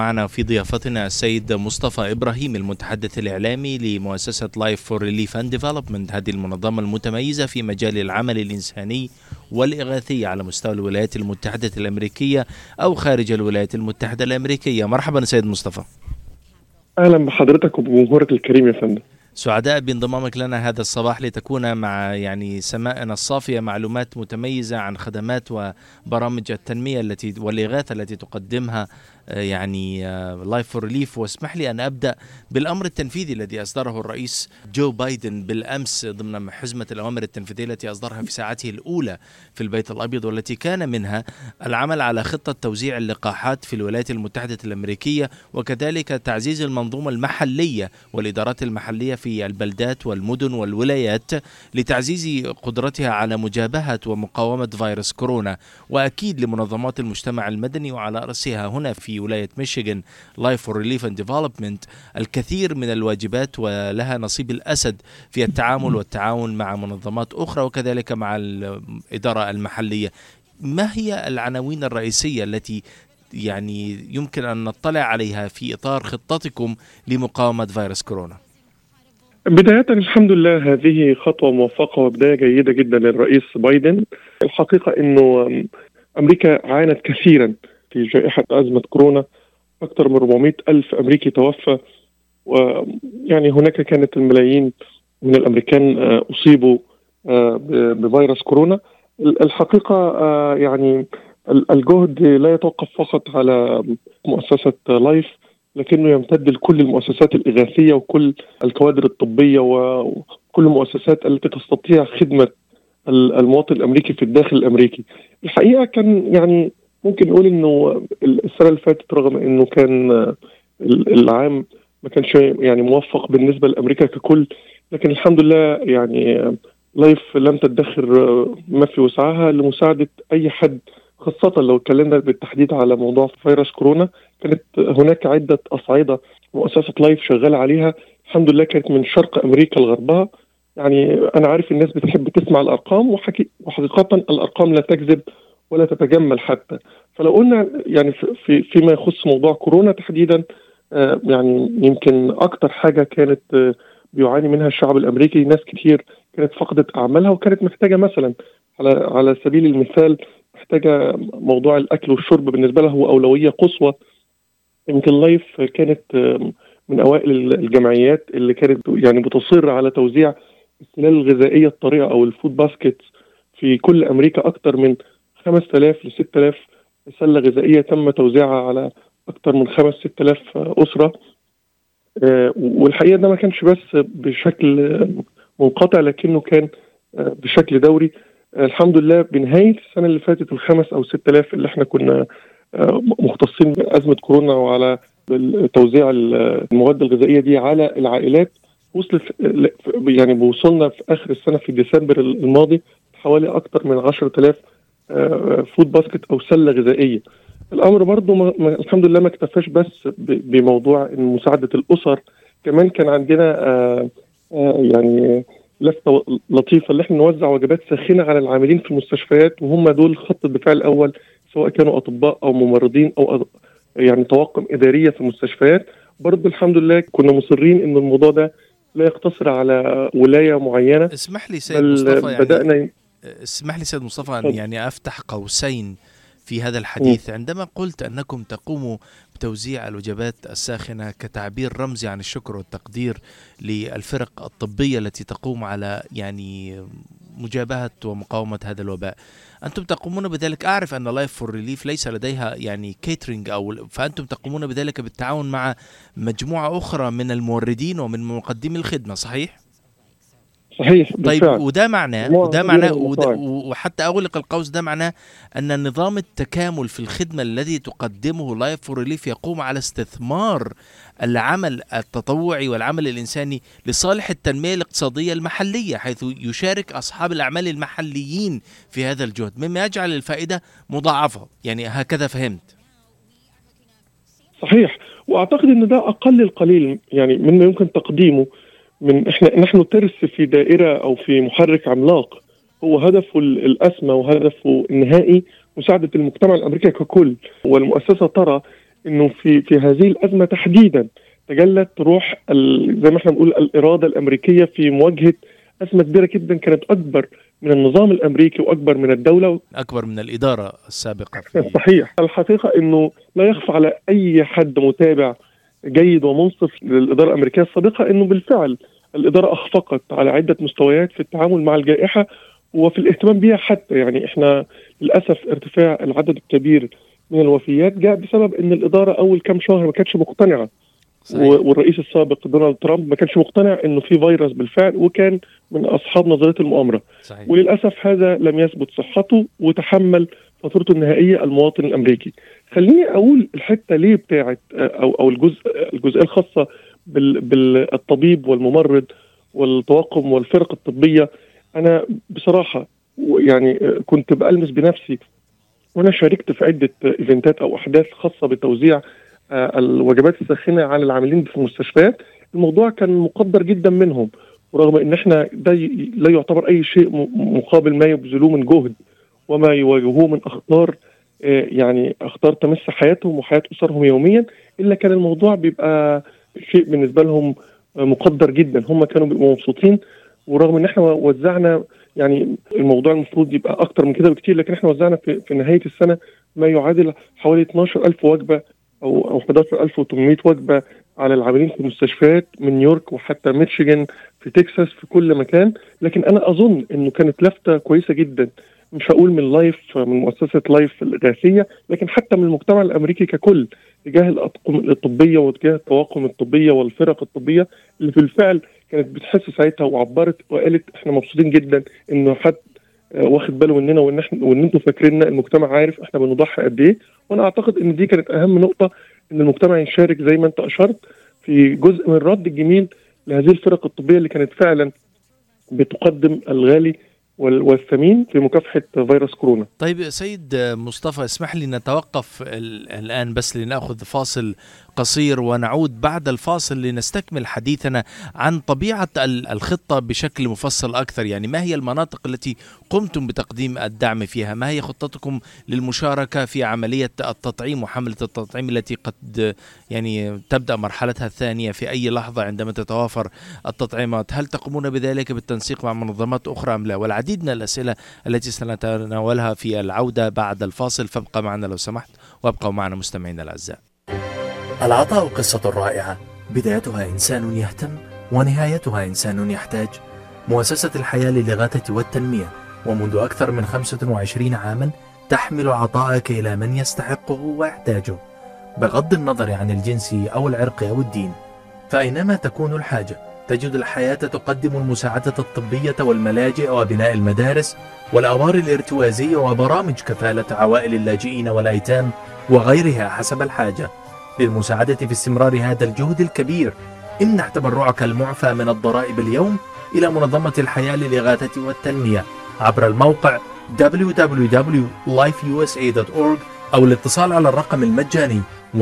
ومعنا في ضيافتنا السيد مصطفى إبراهيم المتحدث الإعلامي لمؤسسة Life for Relief and Development هذه المنظمة المتميزة في مجال العمل الإنساني والإغاثية على مستوى الولايات المتحدة الأمريكية أو خارج الولايات المتحدة الأمريكية. مرحبا سيد مصطفى. أهلا بحضرتك وبجمهورك الكريم يا فندم. سعداء بانضمامك لنا هذا الصباح لتكون مع يعني سمائنا الصافية معلومات متميزة عن خدمات وبرامج التنمية التي والإغاثة التي تقدمها يعني Life for Relief واسمح لي أن أبدأ بالأمر التنفيذي الذي أصدره الرئيس جو بايدن بالأمس ضمن حزمة الأوامر التنفيذية التي أصدرها في ساعته الأولى في البيت الأبيض والتي كان منها العمل على خطة توزيع اللقاحات في الولايات المتحدة الأمريكية وكذلك تعزيز المنظومة المحلية والإدارات المحلية في البلدات والمدن والولايات لتعزيز قدرتها على مجابهة ومقاومة فيروس كورونا. وأكيد لمنظمات المجتمع المدني وعلى رأسها هنا في ولاية ميشيغان Life for Relief and Development الكثير من الواجبات ولها نصيب الأسد في التعامل والتعاون مع منظمات أخرى وكذلك مع الإدارة المحلية. ما هي العناوين الرئيسية التي يعني يمكن أن نطلع عليها في إطار خطتكم لمقاومة فيروس كورونا؟ بداية الحمد لله هذه خطوة موفقة وبداية جيدة جدا للرئيس بايدن الحقيقة أنه أمريكا عانت كثيرا في جائحة أزمة كورونا أكثر من 400 ألف أمريكي توفى. ويعني هناك كانت الملايين من الأمريكان أصيبوا بفيروس كورونا. الحقيقة يعني الجهد لا يتوقف فقط على مؤسسة لايف لكنه يمتد لكل المؤسسات الإغاثية وكل الكوادر الطبية وكل المؤسسات التي تستطيع خدمة المواطن الأمريكي في الداخل الأمريكي. الحقيقة كان يعني ممكن نقول إنه السنة اللي فاتت رغم إنه كان العام ما كانش يعني موفق بالنسبة لأمريكا ككل لكن الحمد لله يعني Life لم تدخر ما في وسعها لمساعدة أي حد خاصة لو اتكلمنا بالتحديد على موضوع فيروس كورونا. كانت هناك عدة أصعدة مؤسسة Life شغالة عليها. الحمد لله كانت من شرق أمريكا لغربها. يعني أنا عارف الناس بتحب تسمع الأرقام وحقيقة الأرقام لا تكذب. ولا تتجمل حتى. فلو قلنا يعني في فيما يخص موضوع كورونا تحديدا آه يعني يمكن أكتر حاجة كانت آه بيعاني منها الشعب الأمريكي ناس كتير كانت فقدت أعمالها وكانت محتاجة مثلا على على سبيل المثال محتاجة موضوع الأكل والشرب بالنسبة لها هو أولوية قصوى. يمكن لايف كانت من أوائل الجمعيات اللي كانت يعني بتصر على توزيع السلال الغذائية الطريقة أو ال food basket في كل أمريكا أكثر من 5000 ل 6000 سله غذائية تم توزيعها على أكثر من 5 6000 أسرة. والحقيقة ده ما كانش بس بشكل منقطع لكنه كان بشكل دوري. الحمد لله بنهاية السنة اللي فاتت الخمس أو 6000 اللي إحنا كنا مختصين بأزمة كورونا وعلى توزيع المواد الغذائية دي على العائلات. وصلت يعني وصلنا في آخر السنة في ديسمبر الماضي حوالي أكثر من 10000 food basket أو سلة غذائية. الأمر برضه ما الحمد لله ما اكتفاش بس بموضوع مساعدة الأسر. كمان كان عندنا آآ آآ يعني لفتة لطيفة اللي إحنا نوزع وجبات ساخنة على العاملين في المستشفيات وهم دول خط الدفاع الأول سواء كانوا أطباء أو ممرضين أو يعني طواقم إدارية في المستشفيات. برضه الحمد لله كنا مصرين إن الموضوع ده لا يقتصر على ولاية معينة. اسمح لي سيد مصطفى يعني بدأنا اسمح لي سيد مصطفى أن يعني أفتح قوسين في هذا الحديث عندما قلت أنكم تقوموا بتوزيع الوجبات الساخنة كتعبير رمزي عن الشكر والتقدير للفرق الطبية التي تقوم على يعني مجابهة ومقاومة هذا الوباء. أنتم تقومون بذلك أعرف أن Life for Relief ليس لديها يعني catering أو فأنتم تقومون بذلك بالتعاون مع مجموعة أخرى من الموردين ومن مقدمي الخدمة صحيح؟ صحيح طيب وده معناه وده معناه وحتى أغلق القوس ده معناه أن نظام التكامل في الخدمة الذي تقدمه Life for Relief يقوم على استثمار العمل التطوعي والعمل الإنساني لصالح التنمية الاقتصادية المحلية حيث يشارك أصحاب الأعمال المحليين في هذا الجهد. مما يجعل الفائدة مضاعفة. يعني هكذا فهمت. صحيح. وأعتقد أن ده أقل القليل يعني مما يمكن تقديمه. من إحنا نحن ترس في دائرة أو في محرك عملاق. هو هدفه الأسمى وهدفه النهائي مساعدة المجتمع الأمريكي ككل. والمؤسسة ترى إنه في في هذه الأزمة تحديدا تجلت روح زي ما إحنا بنقول الإرادة الأمريكية في مواجهة أزمة كبيرة جدا كانت أكبر من النظام الأمريكي وأكبر من الدولة. أكبر من الإدارة السابقة في صحيح. الحقيقة إنه لا يخفى على أي حد متابع جيد ومنصف للإدارة الأمريكية السابقه إنه بالفعل الإدارة أخفقت على عدة مستويات في التعامل مع الجائحة وفي الاهتمام بها حتى يعني إحنا للأسف ارتفاع العدد الكبير من الوفيات جاء بسبب إن الإدارة أول كم شهر ما كانتش مقتنعة صحيح. والرئيس السابق دونالد ترامب ما كانش مقتنع إنه في فيروس بالفعل وكان من أصحاب نظرية المؤامرة صحيح. وللأسف هذا لم يثبت صحته وتحمل فاتورته النهائية المواطن الأمريكي خليني أقول الحتة ليه بتاعت أو أو الجزء الجزئية الخاصة بالطبيب والممرض والطواقم والفرق الطبية. أنا بصراحة يعني كنت بألمس بنفسي. وأنا شاركت في عدة إيفنتات أو أحداث خاصة بتوزيع آه، الوجبات الساخنة على العاملين في المستشفيات. الموضوع كان مقدر جدا منهم ورغم إن إحنا ده لا يعتبر أي شيء مقابل ما يبذلوه من جهد وما يواجهوه من أخطار آه، يعني أخطار تمس حياتهم وحياة أسرهم يوميا. إلا كان الموضوع بيبقى شيء بالنسبة لهم مقدر جدا. هم كانوا بيبقوا مبسوطين ورغم إن إحنا وزعنا يعني الموضوع المفروض يبقى أكتر من كده بكتير لكن إحنا وزعنا في, في نهاية السنة ما يعادل حوالي 12000 وجبة أو أو 11800 وجبة على العاملين في المستشفيات من نيويورك وحتى ميشيغان في تكساس في كل مكان. لكن أنا أظن إنه كانت لفتة كويسة جدا. مش هقول من لايف من مؤسسة لايف الإغاثية لكن حتى من المجتمع الأمريكي ككل تجاه الاطقم الطبية وتجاه الطواقم الطبية والفرق الطبية اللي بالفعل كانت بتحس ساعتها وعبرت وقالت إحنا مبسوطين جدا إنه حد آه، واخد باله مننا وإن إحنا وإن أنتم فاكريننا المجتمع عارف إحنا بنضحي قد إيه. وأنا أعتقد إن دي كانت أهم نقطة إن المجتمع يشارك زي ما أنت أشرت في جزء من الرد الجميل لهذه الفرق الطبية اللي كانت فعلا بتقدم الغالي والثمين في مكافحة فيروس كورونا. طيب سيد مصطفى اسمح لي نتوقف الآن بس لنأخذ فاصل قصير ونعود بعد الفاصل لنستكمل حديثنا عن طبيعة الخطة بشكل مفصل أكثر. يعني ما هي المناطق التي قمتم بتقديم الدعم فيها؟ ما هي خطتكم للمشاركة في عملية التطعيم وحملة التطعيم التي قد يعني تبدأ مرحلتها الثانية في أي لحظة عندما تتوافر التطعيمات؟ هل تقومون بذلك بالتنسيق مع منظمات أخرى أم لا؟ والعديد من الأسئلة التي سنتناولها في العودة بعد الفاصل فابقى معنا لو سمحت وابقوا معنا مستمعينا الأعزاء. العطاء قصة رائعة. بدايتها إنسان يهتم ونهايتها إنسان يحتاج. مؤسسة الحياة للإغاثة والتنمية. ومنذ أكثر من 25 عاما تحمل عطاءك إلى من يستحقه ويحتاجه. بغض النظر عن الجنس أو العرق أو الدين فأينما تكون الحاجة تجد الحياة تقدم المساعدة الطبية والملاجئ وبناء المدارس والأوار الارتوازية وبرامج كفالة عوائل اللاجئين والأيتام وغيرها حسب الحاجة. للمساعدة في استمرار هذا الجهد الكبير. امنح تبرعك المعفى من الضرائب اليوم إلى منظمة الحياة للإغاثة والتنمية. عبر الموقع www.lifeusa.org أو الاتصال على الرقم المجاني 1-800-827-3543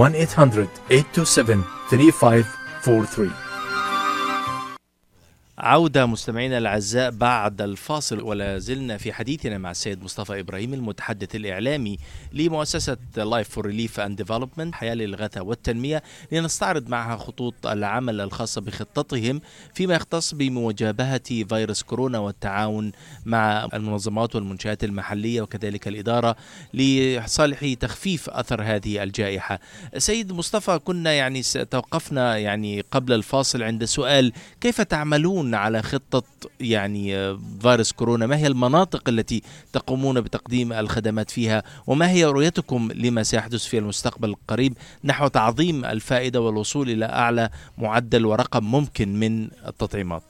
عودة مستمعينا الأعزاء بعد الفاصل ولا زلنا في حديثنا مع السيد مصطفى إبراهيم المتحدث الإعلامي لمؤسسة Life for Relief and Development حياة للإغاثة والتنمية لنستعرض معها خطوط العمل الخاصة بخطتهم فيما يختص بمواجهة فيروس كورونا والتعاون مع المنظمات والمنشآت المحلية وكذلك الإدارة لصالح تخفيف أثر هذه الجائحة. سيد مصطفى كنا يعني توقفنا يعني قبل الفاصل عند سؤال كيف تعملون تعملون على خطة يعني آه، فيروس كورونا. ما هي المناطق التي تقومون بتقديم الخدمات فيها؟ وما هي رؤيتكم لما سيحدث في المستقبل القريب نحو تعظيم الفائدة والوصول إلى أعلى معدل ورقم ممكن من التطعيمات؟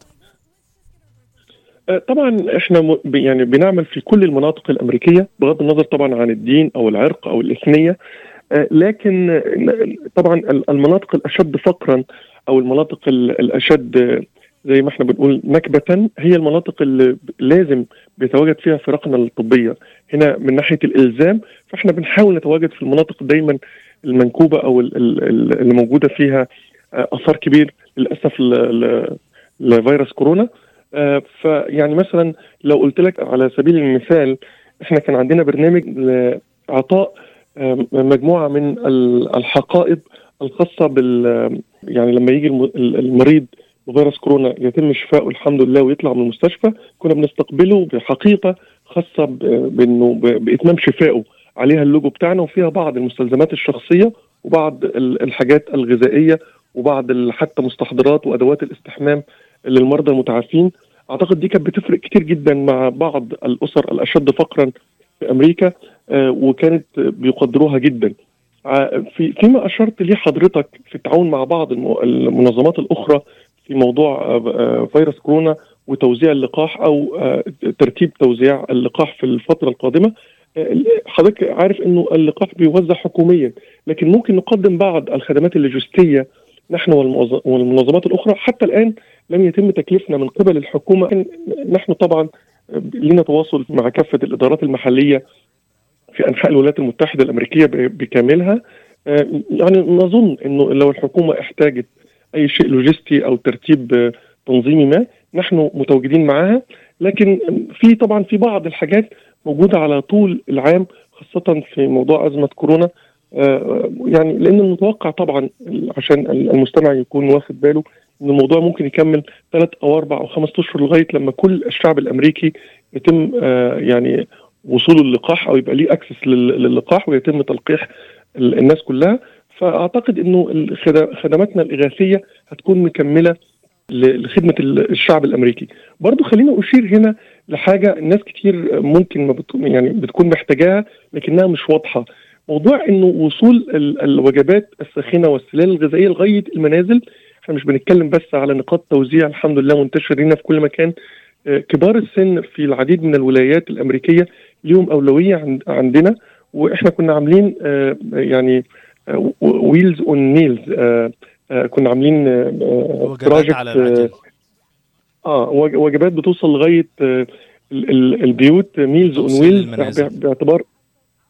آه، طبعا إحنا يعني بنعمل في كل المناطق الأمريكية بغض النظر طبعا عن الدين أو العرق أو الإثنية. آه، لكن طبعا المناطق الأشد فقرا أو المناطق الأشد زي ما إحنا بنقول نكبة هي المناطق اللي لازم بيتواجد فيها فرقنا الطبية. هنا من ناحية الإلزام فاحنا بنحاول نتواجد في المناطق دايما المنكوبة أو اللي موجودة فيها آه، أثار كبير للأسف لفيروس كورونا. آه، فيعني مثلا لو قلت لك على سبيل المثال إحنا كان عندنا برنامج لإعطاء مجموعة من الحقائب الخاصة بال يعني لما يجي المريض بفيروس كورونا يتم شفائه الحمد لله ويطلع من المستشفى. كنا بنستقبله بحقيقة خاصة بإنه بإتمام شفائه. عليها اللوجو بتاعنا وفيها بعض المستلزمات الشخصية وبعض الحاجات الغذائية وبعض حتى مستحضرات وأدوات الاستحمام للمرضى المتعافين. أعتقد دي كانت بتفرق كتير جدا مع بعض الأسر الأشد فقرا في أمريكا آه، وكانت بيقدروها جدا. آه، في فيما أشرت ليه حضرتك في التعاون مع بعض المنظمات الأخرى في موضوع آه، فيروس كورونا وتوزيع اللقاح أو ترتيب توزيع اللقاح في الفترة القادمة. حضرتك عارف إنه اللقاح بيوزع حكوميا لكن ممكن نقدم بعض الخدمات اللوجستية نحن والمنظمات الأخرى. حتى الآن لم يتم تكليفنا من قبل الحكومة. نحن طبعا لنا تواصل مع كافة الإدارات المحلية في أنحاء الولايات المتحدة الأمريكية بكاملها. يعني نظن إنه لو الحكومة احتاجت أي شيء لوجستي أو ترتيب تنظيمي ما نحن متواجدين معها لكن في طبعا في بعض الحاجات موجودة على طول العام خاصة في موضوع أزمة كورونا. آه، يعني لأن المتوقع طبعا عشان المستمع يكون واخد باله إن الموضوع ممكن يكمل ثلاث أو أربع أو خمس أشهر لغاية لما كل الشعب الأمريكي يتم آه، يعني وصوله اللقاح أو يبقى ليه أكسس للقاح ويتم تلقيح الناس كلها. فأعتقد إنه خدماتنا الإغاثية هتكون مكملة لخدمة الشعب الأمريكي. برضو خلينا أشير هنا لحاجة الناس كتير ممكن ما بتكون يعني بتكون محتاجاها لكنها مش واضحة. موضوع إنه وصول الوجبات الساخنه والسلال الغذائية لغاية المنازل إحنا مش بنتكلم بس على نقاط توزيع الحمد لله منتشر هنا في كل مكان آه، كبار السن في العديد من الولايات الأمريكية ليهم أولوية عندنا وإحنا كنا عاملين آه، يعني wheels on meals كنا عاملين وجبات على آه وجبات بتوصل لغاية آه، البيوت meals on wheels. باعتبار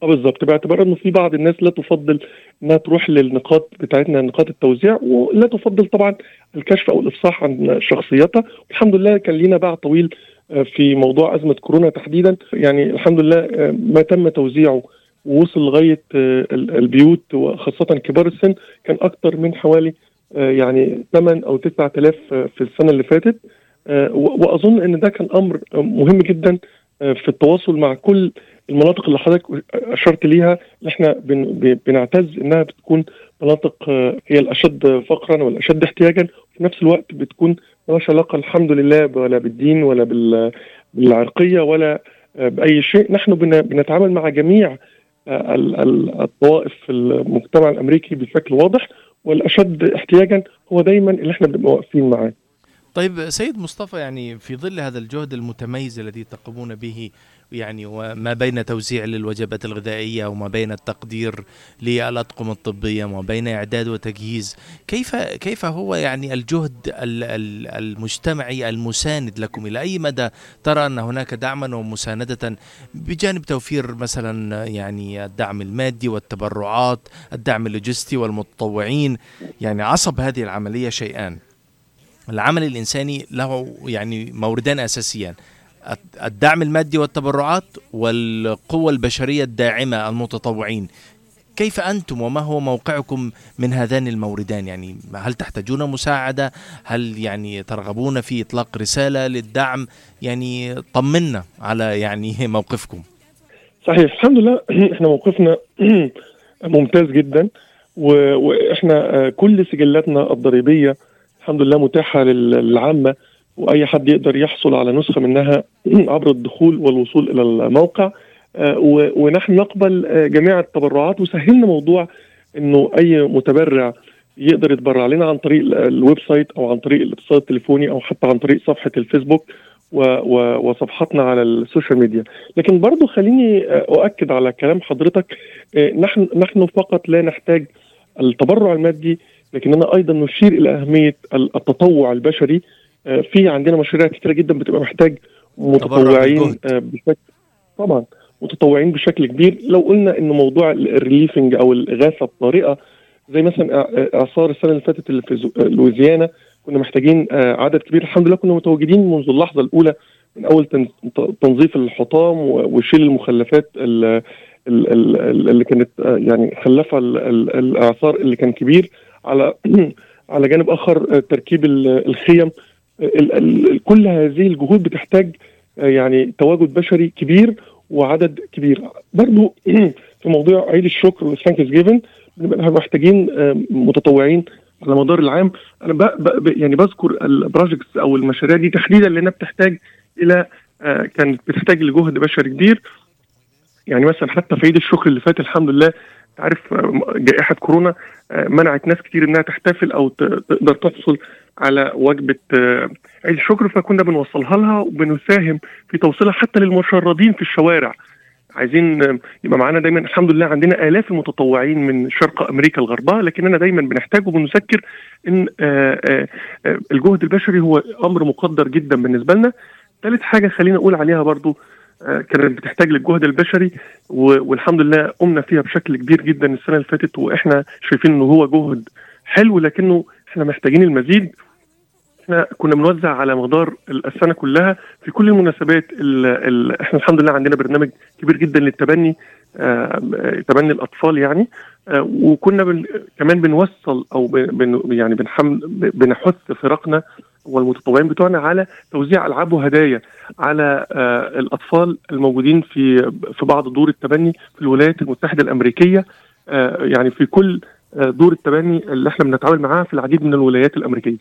آه بالظبط. باعتبار إنه في بعض الناس لا تفضل انها تروح للنقاط بتاعتنا نقاط التوزيع ولا تفضل طبعا الكشف أو الإفصاح عن شخصيتها. الحمد لله كان لينا باع طويل آه، في موضوع أزمة كورونا تحديدا. يعني الحمد لله آه، ما تم توزيعه. ووصل لغاية آه، البيوت وخاصة كبار السن كان أكثر من حوالي يعني 8 أو 9000 في السنة اللي فاتت. وأظن إن ده كان أمر مهم جدا في التواصل مع كل المناطق اللي حضرتك أشرت ليها. اللي إحنا بن بنعتز إنها بتكون مناطق آه، هي الأشد فقرا والأشد احتياجا. وفي نفس الوقت بتكون مالهاش علاقة الحمد لله ولا بالدين ولا بالعرقية ولا آه، بأي شيء. نحن بنتعامل مع جميع آه، الطوائف في المجتمع الأمريكي بشكل واضح والأشد احتياجا هو دايما اللي إحنا بنبقى واقفين معاه. طيب سيد مصطفى يعني في ظل هذا الجهد المتميز الذي تقومون به يعني وما بين توزيع للوجبات الغذائية وما بين التقدير للأطقم الطبية وما بين إعداد وتجهيز كيف كيف هو يعني الجهد المجتمعي المساند لكم؟ إلى أي مدى ترى أن هناك دعما ومساندة بجانب توفير مثلا يعني الدعم المادي والتبرعات الدعم اللوجستي والمتطوعين؟ يعني عصب هذه العملية شيئان العمل الإنساني له يعني موردان أساسيان الدعم المادي والتبرعات والقوة البشرية الداعمة المتطوعين. كيف أنتم وما هو موقعكم من هذان الموردان؟ يعني هل تحتاجون مساعدة؟ هل يعني ترغبون في إطلاق رسالة للدعم؟ يعني طمنا على يعني موقفكم. صحيح الحمد لله. إحنا موقفنا ممتاز جدا وإحنا كل سجلاتنا الضريبية الحمد لله متاحة للعامة. وأي حد يقدر يحصل على نسخة منها عبر الدخول والوصول إلى الموقع. آه، ونحن نقبل آه، جميع التبرعات. وسهلنا موضوع إنه أي متبرع يقدر يتبرع لنا عن طريق ال website أو عن طريق الاتصال التليفوني أو حتى عن طريق صفحة الفيسبوك وصفحاتنا على ال social media. لكن برضو خليني آه، أؤكد على كلام حضرتك. نحن نحن فقط لا نحتاج التبرع المادي لكننا أيضا نشير إلى أهمية التطوع البشري. في عندنا مشاريع كثيره جدا بتبقى محتاج متطوعين آه، بشكل طبعا متطوعين بشكل كبير. لو قلنا إن موضوع الريليفنج أو الاغاثه الطارئه زي مثلا إعصار السنة اللي فاتت اللي في لويزيانا كنا محتاجين آه، عدد كبير. الحمد لله كنا متواجدين منذ اللحظة الأولى من أول تنظيف الحطام وشيل المخلفات اللي كانت يعني خلفها الإعصار اللي كان كبير على على جانب آخر تركيب الخيم. كل هذه الجهود بتحتاج يعني تواجد بشري كبير وعدد كبير. برضو في موضوع عيد الشكر وال Thanksgiving بنبقى محتاجين متطوعين على مدار العام. أنا ب ب يعني بذكر البروجكتس أو المشاريع دي تحديدا لأنها بتحتاج إلى كانت بتحتاج لجهد بشري كبير. يعني مثلا حتى في عيد الشكر اللي فات الحمد لله عارف جائحة كورونا منعت ناس كتير إنها تحتفل أو تقدر تحصل على وجبة عيد الشكر فكنا بنوصلها لها وبنساهم في توصيلها حتى للمشردين في الشوارع. عايزين يبقى معانا دايما الحمد لله عندنا آلاف المتطوعين من شرق أمريكا الغربية لكننا دايما بنحتاج وبنذكر إن الجهد البشري هو أمر مقدر جدا بالنسبة لنا. ثالث حاجة خلينا أقول عليها برضو كانت بتحتاج للجهد البشري والحمد لله قمنا فيها بشكل كبير جدا السنة اللي فاتت وإحنا شايفين انه هو جهد حلو لكنه إحنا محتاجين المزيد. إحنا كنا بنوزع على مدار السنة كلها في كل المناسبات ال ال إحنا الحمد لله عندنا برنامج كبير جدا للتبني آه تبني الأطفال يعني آه وكنا بن كمان بنوصل أو بن يعني بنحمل بنحث فرقنا والمتطوعين بتوعنا على توزيع ألعاب وهدايا على آه الأطفال الموجودين في في بعض دور التبني في الولايات المتحدة الأمريكية آه يعني في كل آه دور التبني اللي إحنا بنتعامل معاها في العديد من الولايات الأمريكية.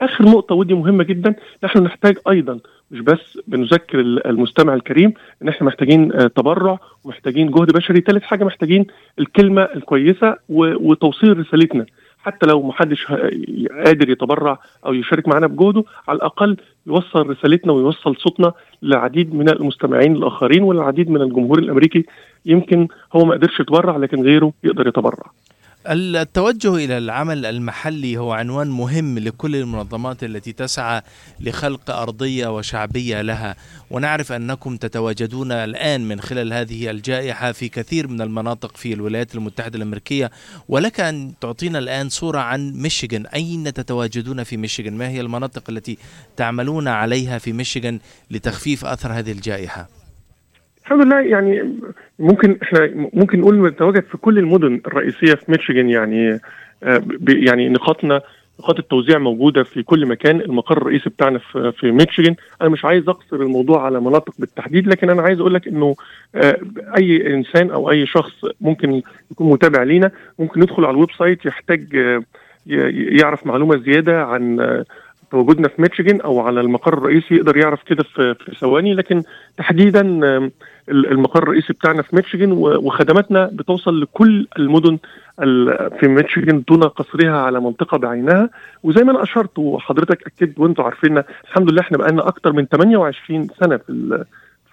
آخر نقطة ودي مهمة جدا نحن نحتاج أيضا مش بس بنذكر المستمع الكريم إن إحنا محتاجين تبرع ومحتاجين جهد بشري ثالث حاجة محتاجين الكلمة الكويسة وتوصيل رسالتنا. حتى لو محدش قادر يتبرع أو يشارك معنا بجهده على الأقل يوصل رسالتنا ويوصل صوتنا للعديد من المستمعين الآخرين والعديد من الجمهور الأمريكي. يمكن هو ما قدرش يتبرع لكن غيره يقدر يتبرع. التوجه إلى العمل المحلي هو عنوان مهم لكل المنظمات التي تسعى لخلق أرضية وشعبية لها. ونعرف أنكم تتواجدون الآن من خلال هذه الجائحة في كثير من المناطق في الولايات المتحدة الأمريكية. ولك أن تعطينا الآن صورة عن ميشيغان. أين تتواجدون في ميشيغان؟ ما هي المناطق التي تعملون عليها في ميشيغان لتخفيف أثر هذه الجائحة؟ الحمد لله يعني ممكن إحنا ممكن نقول نتواجد في كل المدن الرئيسية في ميشيغان يعني يعني نقاطنا نقاط التوزيع موجودة في كل مكان المقر الرئيسي بتاعنا في في ميشيغان. أنا مش عايز أقصر الموضوع على مناطق بالتحديد لكن أنا عايز أقول لك إنه أي إنسان أو أي شخص ممكن يكون متابع لينا ممكن يدخل على ال website يحتاج يعرف معلومة زيادة عن تواجدنا في ميشيغان أو على المقر الرئيسي يقدر يعرف كده في, ثواني لكن تحديدا المقر الرئيسي بتاعنا في ميشيغان وخدماتنا بتوصل لكل المدن في ميشيغان دون قصرها على منطقة بعينها. وزي ما أنا أشرت وحضرتك اكدت وأنتم عارفين الحمد لله إحنا بقالنا أكتر من 28 سنة في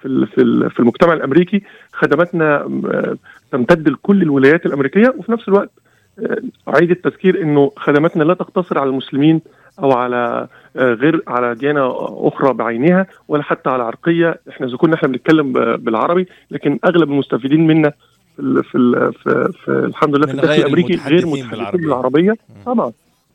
في في في المجتمع الأمريكي. خدماتنا تمتد لكل الولايات الأمريكية. وفي نفس الوقت أعيد التذكير إنه خدماتنا لا تقتصر على المسلمين أو على غير على ديانة أخرى بعينها ولا حتى على عرقية. إحنا إذا كنا إحنا بنتكلم بالعربي لكن أغلب المستفيدين منا في في, في, في الحمد لله في الداخل الأمريكي غير متحدثين بالعربية. طبعا.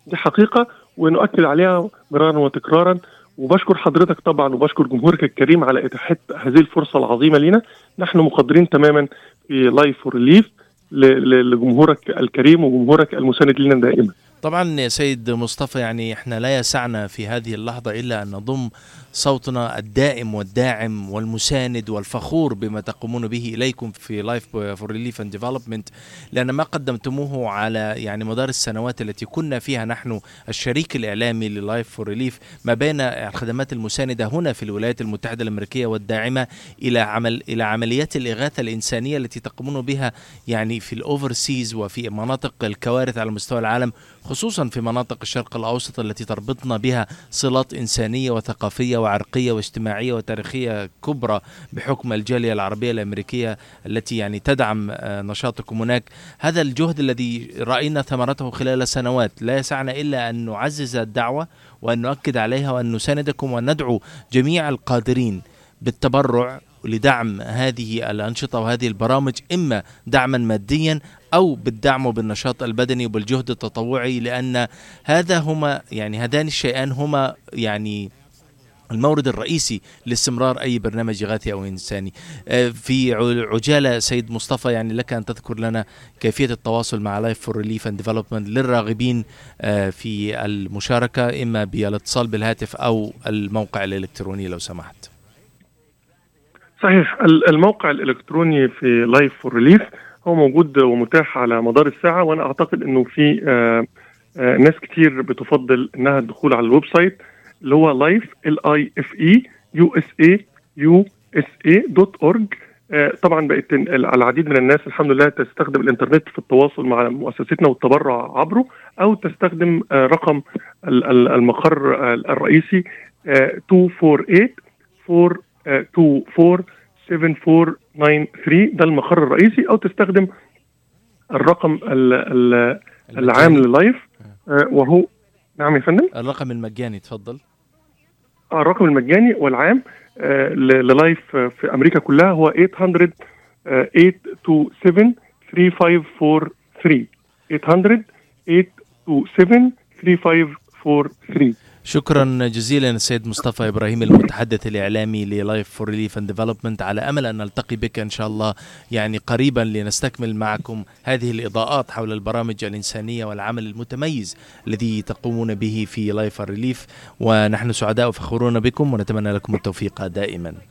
دي حقيقة ونؤكد عليها مرارا وتكرارا. وبشكر حضرتك طبعا وبشكر جمهورك الكريم على اتاحه هذه الفرصة العظيمة لنا نحن مقدرين تماما في Life for Relief لجمهورك الكريم وجمهورك المساند لنا دائما. طبعا سيد مصطفى يعني إحنا لا يسعنا في هذه اللحظة إلا أن نضم صوتنا الدائم والداعم والمساند والفخور بما تقومون به إليكم في Life for Relief and Development لأن ما قدمتموه على يعني مدار السنوات التي كنا فيها نحن الشريك الإعلامي ل Life for Relief ما بين الخدمات المساندة هنا في الولايات المتحدة الأمريكية والداعمة إلى عمل إلى عمليات الإغاثة الإنسانية التي تقومون بها يعني في ال overseas وفي مناطق الكوارث على مستوى العالم خصوصا في مناطق الشرق الأوسط التي تربطنا بها صلات إنسانية وثقافية وعرقية واجتماعية وتاريخية كبرى بحكم الجالية العربية الأمريكية التي يعني تدعم نشاطكم هناك. هذا الجهد الذي رأينا ثمرته خلال سنوات لا يسعنا إلا أن نعزز الدعوة وأن نؤكد عليها وأن نساندكم وأن ندعو جميع القادرين بالتبرع لدعم هذه الأنشطة وهذه البرامج إما دعما ماديا أو بالدعم وبالنشاط البدني وبالجهد التطوعي لأن هذا هما يعني هذان الشيئان هما يعني المورد الرئيسي لاستمرار أي برنامج اغاثي أو إنساني. آه، في عجالة سيد مصطفى يعني لك أن تذكر لنا كيفية التواصل مع Life for Relief and Development للراغبين آه، في المشاركة إما بالاتصال بالهاتف أو الموقع الإلكتروني لو سمحت. صحيح الموقع الإلكتروني في Life for Relief هو موجود ومتاح على مدار الساعة وأنا أعتقد إنه في آه، ناس كتير بتفضل إنها الدخول على ال website اللي هو لايف L I F E U S A U S A dot org طبعا بقت العديد من الناس الحمد لله تستخدم الإنترنت في التواصل مع مؤسستنا والتبرع عبره أو تستخدم آه، رقم المقر الرئيسي 248 424 7493 ده المقر الرئيسي أو تستخدم الرقم العام للايف. آه، وهو نعم يا فندم؟ الرقم المجاني تفضل الرقم المجاني والعام آه، للايف في أمريكا كلها هو 800 827 3543 800 827 3543 شكرا جزيلا السيد مصطفى إبراهيم المتحدث الإعلامي للايف for Relief and Development على أمل أن نلتقي بك إن شاء الله يعني قريبا لنستكمل معكم هذه الإضاءات حول البرامج الإنسانية والعمل المتميز الذي تقومون به في لايف for Relief. ونحن سعداء وفخورون بكم ونتمنى لكم التوفيق دائما.